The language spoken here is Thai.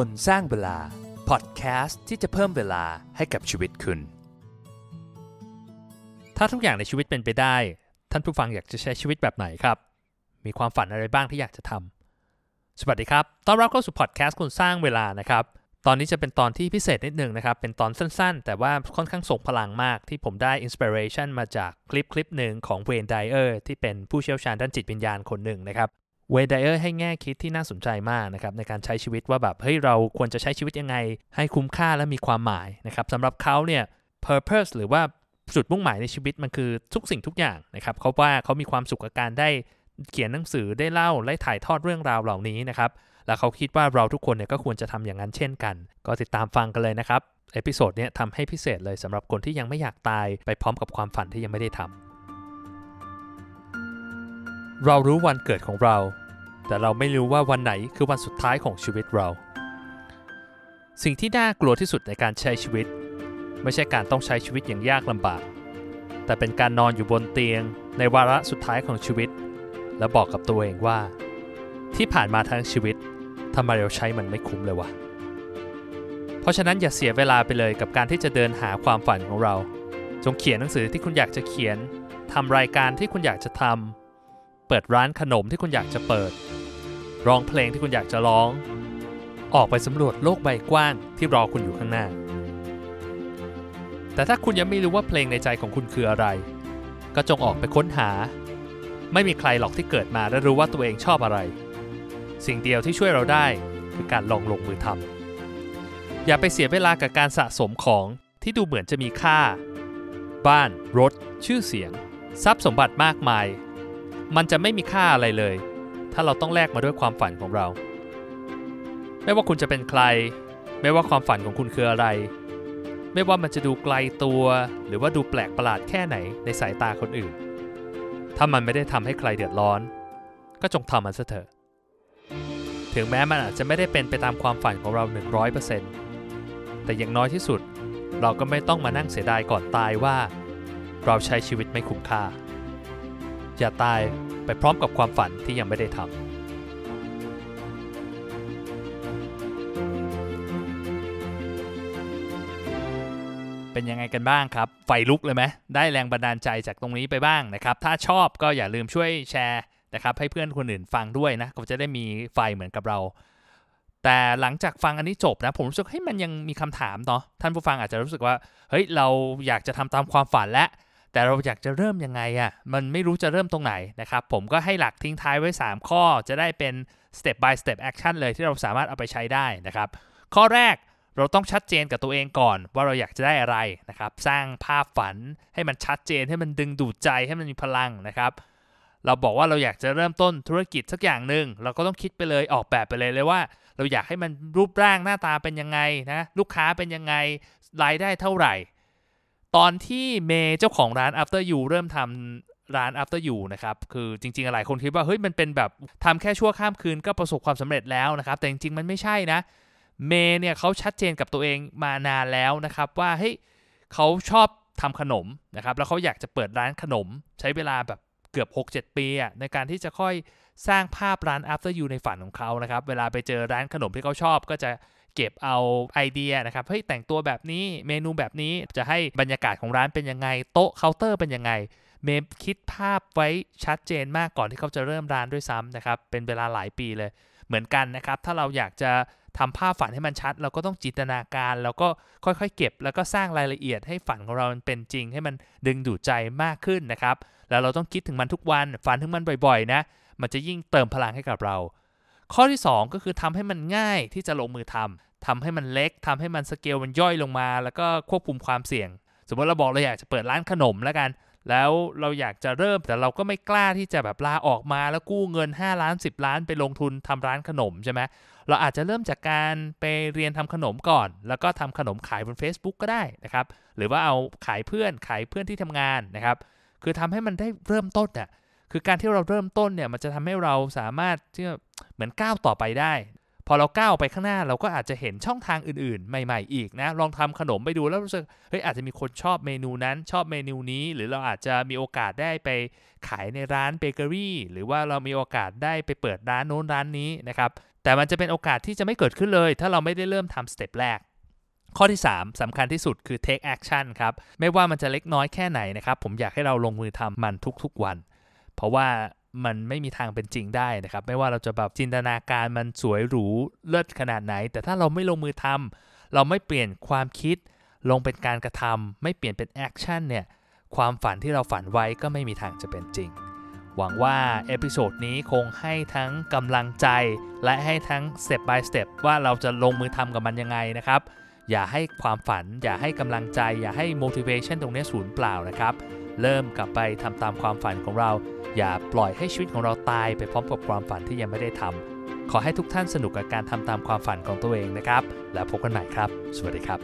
คนสร้างเวลา พอดแคสต์ที่จะเพิ่มเวลาให้กับชีวิตคุณ ถ้าทุกอย่างในชีวิตเป็นไปได้ ท่านผู้ฟังอยากจะใช้ชีวิตแบบไหนครับ มีความฝันอะไรบ้างที่อยากจะทำสวัสดีครับ ต้อนรับเข้าสู่พอดแคสต์คนสร้างเวลานะครับ ตอนนี้จะเป็นตอนที่พิเศษนิดนึงนะครับ เป็นตอนสั้นๆ แต่ว่าค่อนข้างส่งพลังมากที่ผมได้ inspiration มาจากคลิปคลิปหนึ่งของ Wayne Dyer ที่เป็นผู้เชี่ยวชาญด้านจิตวิญญาณคนหนึ่งนะครับ Wayne Dyer ให้แง่คิดที่น่าสนใจมากนะครับในการใช้ชีวิตว่าแบบเฮ้ยเราควรจะใช้ชีวิตยังไง ให้คุ้มค่าและมีความหมายนะครับสำหรับเขาเนี่ย purpose หรือว่าจุดมุ่งหมายในชีวิตมันคือทุกสิ่งทุกอย่างนะครับเขาว่าเขามีความสุขกับการได้เขียนหนังสือได้เล่าและถ่ายทอดเรื่องราวเหล่านี้นะครับแล้วเขาคิดว่าเราทุกคนเนี่ยก็ควรจะทำอย่างนั้นเช่นกัน ก็ติดตามฟังกันเลยนะครับ episode เนี้ยทำให้พิเศษเลยสำหรับคนที่ยังไม่อยากตายไปพร้อมกับความฝันที่ยังไม่ได้ทำ เรารู้วันเกิดของเรา แต่เราไม่รู้ว่าวันไหนคือวันสุดท้ายของชีวิตเรา สิ่งที่น่ากลัวที่สุดในการใช้ชีวิต ไม่ใช่การต้องใช้ชีวิตอย่างยากลำบาก แต่เป็นการนอนอยู่บนเตียง ในวาระสุดท้ายของชีวิต แล้วบอกกับตัวเองว่า ที่ผ่านมาทั้งชีวิตทำไมเราใช้มันไม่คุ้มเลยวะเพราะฉะนั้นอย่าเสียเวลาไปเลยกับการที่จะเดินหาความฝันของเรา จงเขียนหนังสือที่คุณอยากจะเขียนทำรายการที่คุณอยากจะทำ ปิดร้านขนมที่คุณอยากจะเปิด ร้องเพลงที่คุณอยากจะร้อง ออกไปสำรวจโลกใบกว้างที่รอคุณอยู่ข้างหน้า แต่ถ้าคุณยังไม่รู้ว่าเพลงในใจของคุณคืออะไร ก็จงออกไปค้นหา ไม่มีใครหรอกที่เกิดมาและรู้ว่าตัวเองชอบอะไร สิ่งเดียวที่ช่วยเราได้คือการลองลงมือทำอย่าไปเสียเวลากับการสะสมของที่ดูเหมือนจะมีค่า บ้าน รถ ชื่อเสียง ทรัพย์สมบัติมากมาย มันจะไม่มีค่าอะไรเลย ถ้าเราต้องแลกมาด้วยความฝันของเรา ไม่ว่าคุณจะเป็นใคร ไม่ว่าความฝันของคุณคืออะไร ไม่ว่ามันจะดูไกลตัว หรือว่าดูแปลกประหลาดแค่ไหนในสายตาคนอื่น ถ้ามันไม่ได้ทำให้ใครเดือดร้อน ก็จงทำมันซะเถอะ ถึงแม้มันอาจจะไม่ได้เป็นไปตามความฝันของเรา 100%แต่อย่างน้อยที่สุด เราก็ไม่ต้องมานั่งเสียดายก่อนตายว่า เราใช้ชีวิตไม่คุ้มค่า อย่าตายไปพร้อมกับความฝันที่ยังไม่ได้ทำเป็นยังไงกันบ้างครับ ไฟลุกเลยไหมได้แรงบันดาลใจจากตรงนี้ไปบ้างนะครับ ถ้าชอบก็อย่าลืมช่วยแชร์นะครับให้เพื่อนคนอื่นฟังด้วยนะก็จะได้มีไฟเหมือนกับเรา แต่หลังจากฟังอันนี้จบนะ ผมรู้สึกให้ยมันยังมีคำถามเนาะท่านผู้ฟังอาจจะรู้สึกว่า เฮ้ยเราอยากจะทำตามความฝันแล้ว แต่เราอยากจะเริ่มยังไงอะ่ะมันไม่รู้จะเริ่มตรงไหนนะครับ ผมก็ให้หลักทิ้งท้ายไว้ 3 ข้อจะได้เป็น step by step action เลยที่เราสามารถเอาไปใช้ได้นะครับ ข้อแรกเราต้องชัดเจนกับตัวเองก่อนว่าเราอยากจะได้อะไรนะครับ สร้างภาพฝันให้มันชัดเจนให้มันดึงดูดใจให้มันมีพลังนะครับ เราบอกว่าเราอยากจะเริ่มต้นธุรกิจสักอย่างหนึ่งเราก็ต้องคิดไปเลยออกแบบไปเลยเลยว่า เราอยากให้มันรูปร่างหน้าตาเป็นยังไงนะลูกค้าเป็นยังไงรายได้เท่าไหร่ ตอนที่เมย์เจ้าของร้าน after you เริ่มทำร้าน after you นะครับคือจริง ๆ หลายคนคิดว่าเฮ้ยมันเป็นแบบทำแค่ชั่วข้ามคืนก็ประสบความสำเร็จแล้วนะครับ แต่จริง ๆ มันไม่ใช่นะ เมย์เนี่ยเขาชัดเจนกับตัวเองมานานแล้วนะครับ ว่าเฮ้ยเขาชอบทำขนมนะครับแล้วเขาอยากจะเปิดร้านขนม ใช้เวลาแบบเกือบ 6-7 ปีอะในการที่จะค่อยสร้างภาพร้าน after you ในฝันของเขานะครับ เวลาไปเจอร้านขนมที่เขาชอบ ก็จะ เก็บเอาไอเดียนะครับเฮ้ยแต่งตัวแบบนี้เมนูแบบนี้จะให้บรรยากาศของร้านเป็นยังไง โต๊ะเคาน์เตอร์เป็นยังไงเมย์คิดภาพไว้ชัดเจนมากก่อนที่เขาจะเริ่มร้านด้วยซ้ำนะครับ เป็นเวลาหลายปีเลย เหมือนกันนะครับ ถ้าเราอยากจะทำภาพฝันให้มันชัด เราก็ต้องจินตนาการ แล้วก็ค่อยๆ เก็บ แล้วก็สร้างรายละเอียดให้ฝันของเรามันเป็นจริง ให้มันดึงดูดใจมากขึ้นนะครับ แล้วเราต้องคิดถึงมันทุกวัน ฝันถึงมันบ่อยๆ นะ มันจะยิ่งเติมพลังให้กับเรา ข้อที่ 2 ก็คือทำให้มันง่ายที่จะลงมือทำทำให้มันเล็กทำให้มันสเกลมันย่อยลงมา แล้วก็ควบคุมความเสี่ยง สมมติเราบอกเราอยากจะเปิดร้านขนมแล้วกัน แล้วเราอยากจะเริ่มแต่เราก็ไม่กล้าที่จะแบบลาออกมาแล้วกู้เงิน 5 ล้าน 10 ล้านไปลงทุนทำร้านขนมใช่ไหมเราอาจจะเริ่มจากการไปเรียนทำขนมก่อน แล้วก็ทำขนมขายบน Facebook ก็ได้นะครับหรือว่าเอาขายเพื่อนขายเพื่อนที่ทำงานนะครับคือทำให้มันได้เริ่มต้นอะคือการที่เราเริ่มต้นเนี่ยมันจะทำให้เราสามารถที่ เหมือนก้าวต่อไปได้ พอเราก้าวไปข้างหน้าเราก็อาจจะเห็นช่องทางอื่นๆ ใหม่ ๆ อีกนะ ลองทำขนมไปดูแล้วรู้สึกเฮ้ยอาจจะมีคนชอบเมนูนั้นชอบเมนูนี้ หรือเราอาจจะมีโอกาสได้ไปขายในร้านเบเกอรี่หรือว่าเรามีโอกาสได้ไปเปิดร้านโน้นร้านนี้นะครับแต่มันจะเป็นโอกาสที่จะไม่เกิดขึ้นเลย ถ้าเราไม่ได้เริ่มทำ step แรกข้อที่ 3สำคัญที่สุดคือ take action ครับ ไม่ว่ามันจะเล็กน้อยแค่ไหนนะครับ ผมอยากให้เราลงมือทำมันทุกๆวัน เพราะว่า มันไม่มีทางเป็นจริงได้นะครับ ไม่ว่าเราจะแบบจินตนาการมันสวยหรูเลิศขนาดไหน แต่ถ้าเราไม่ลงมือทำเราไม่เปลี่ยนความคิด ลงเป็นการกระทำไม่เปลี่ยนเป็น action เนี่ยความฝันที่เราฝันไว้ก็ไม่มีทางจะเป็นจริง หวังว่า episode นี้คงให้ทั้งกำลังใจ และให้ทั้ง step by step ว่าเราจะลงมือทำกับมันยังไงนะครับ อย่าให้ความฝัน อย่าให้กำลังใจ อย่าให้ motivation ตรงนี้สูญเปล่านะครับ เริ่มกลับไปทำตามความฝันของเรา อย่าปล่อยให้ชีวิตของเราตายไปพร้อมกับความฝันที่ยังไม่ได้ทำขอให้ทุกท่านสนุกกับการทำตามความฝันของตัวเองนะครับ แล้วพบกันใหม่ครับ สวัสดีครับ